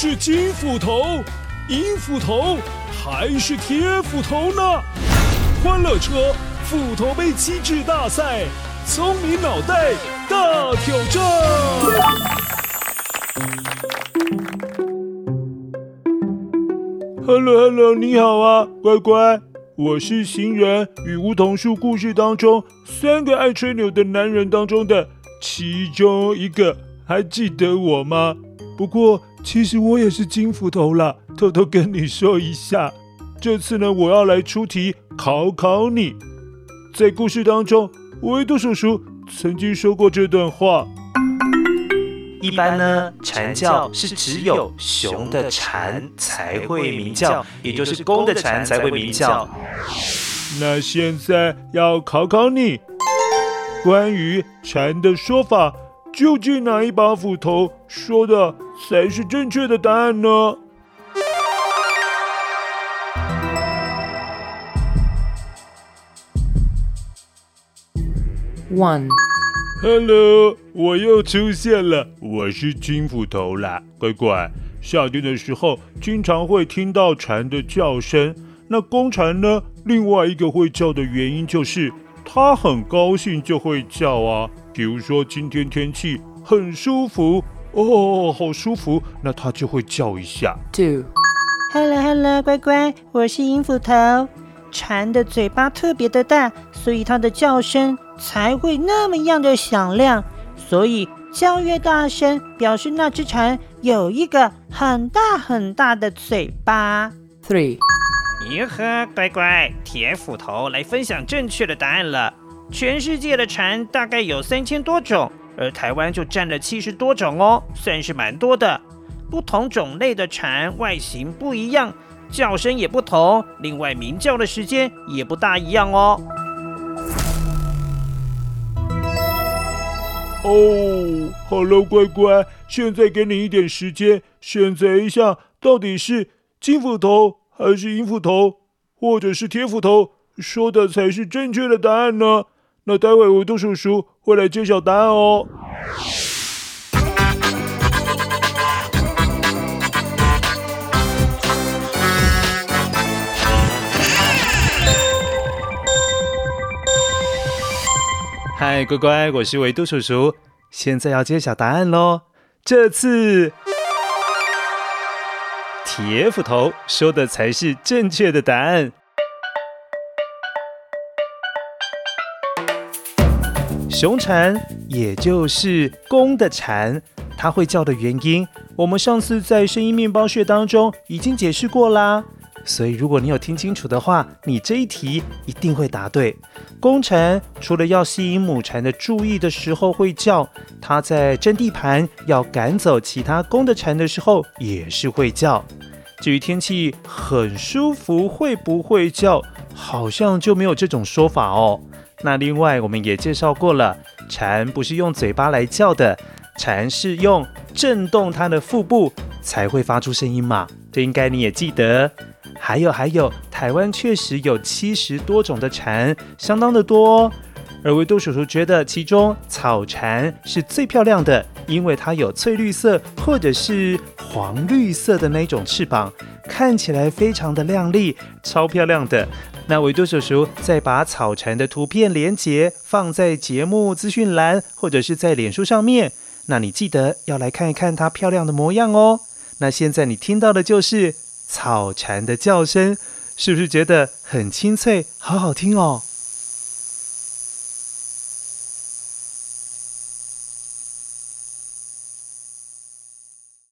是金斧头、银斧头还是铁斧头呢？欢乐车斧头杯机智大赛，聪明脑袋大挑战。Hello，Hello，你好啊，乖乖，我是行人与梧桐树故事当中三个爱吹牛的男人当中的其中一个，还记得我吗？不过其实我也是金斧头啦，偷偷跟你说一下。这次呢，我要来出题考考你。在故事当中，维多叔叔曾经说过这段话。一般呢，蝉叫是只有雄的蝉才会鸣叫，也就是公的蝉才会鸣叫。那现在要考考你，关于蝉的说法，究竟哪一把斧头说的才是正确的答案呢？One。Hello，我又出现了，我是金斧头啦，乖乖。夏天的时候，经常会听到蝉的叫声。那公蝉呢？另外一个会叫的原因就是它很高兴就会叫啊。比如说今天天气很舒服哦，好舒服，那它就会叫一下。Two，Hello，Hello，乖乖，我是银斧头。蝉的嘴巴特别的大，所以它的叫声。才会那么样的响亮，所以叫越大声，表示那只蝉有一个很大很大的嘴巴。Three，哟呵，乖乖，铁斧头来分享正确的答案了。全世界的蝉大概有三千多种，而台湾就占了七十多种哦，算是蛮多的。不同种类的蝉外形不一样，叫声也不同，另外鸣叫的时间也不大一样哦。哦，好了，乖乖，现在给你一点时间，选择一下，到底是金斧头还是银斧头，或者是铁斧头说的才是正确的答案呢？那待会维多叔叔会来揭晓答案哦。嗨，乖乖，我是维多叔叔，现在要揭晓答案喽。这次铁斧头说的才是正确的答案。雄蝉，也就是公的蝉，它会叫的原因，我们上次在声音面包屑当中已经解释过啦。所以，如果你有听清楚的话，你这一题一定会答对。公蝉除了要吸引母蝉的注意的时候会叫，它在争地盘要赶走其他公的蝉的时候也是会叫。至于天气很舒服会不会叫，好像就没有这种说法哦。那另外我们也介绍过了，蝉不是用嘴巴来叫的，蝉是用震动它的腹部才会发出声音嘛。这应该你也记得。还有还有，台湾确实有七十多种的蝉，相当的多。而维多叔叔觉得其中草蝉是最漂亮的，因为它有翠绿色或者是黄绿色的那种翅膀，看起来非常的亮丽，超漂亮的。那维多叔叔再把草蝉的图片连接放在节目资讯栏或者是在脸书上面，那你记得要来看一看它漂亮的模样哦。那现在你听到的就是。草蝉的叫声，是不是觉得很清脆，好好听哦？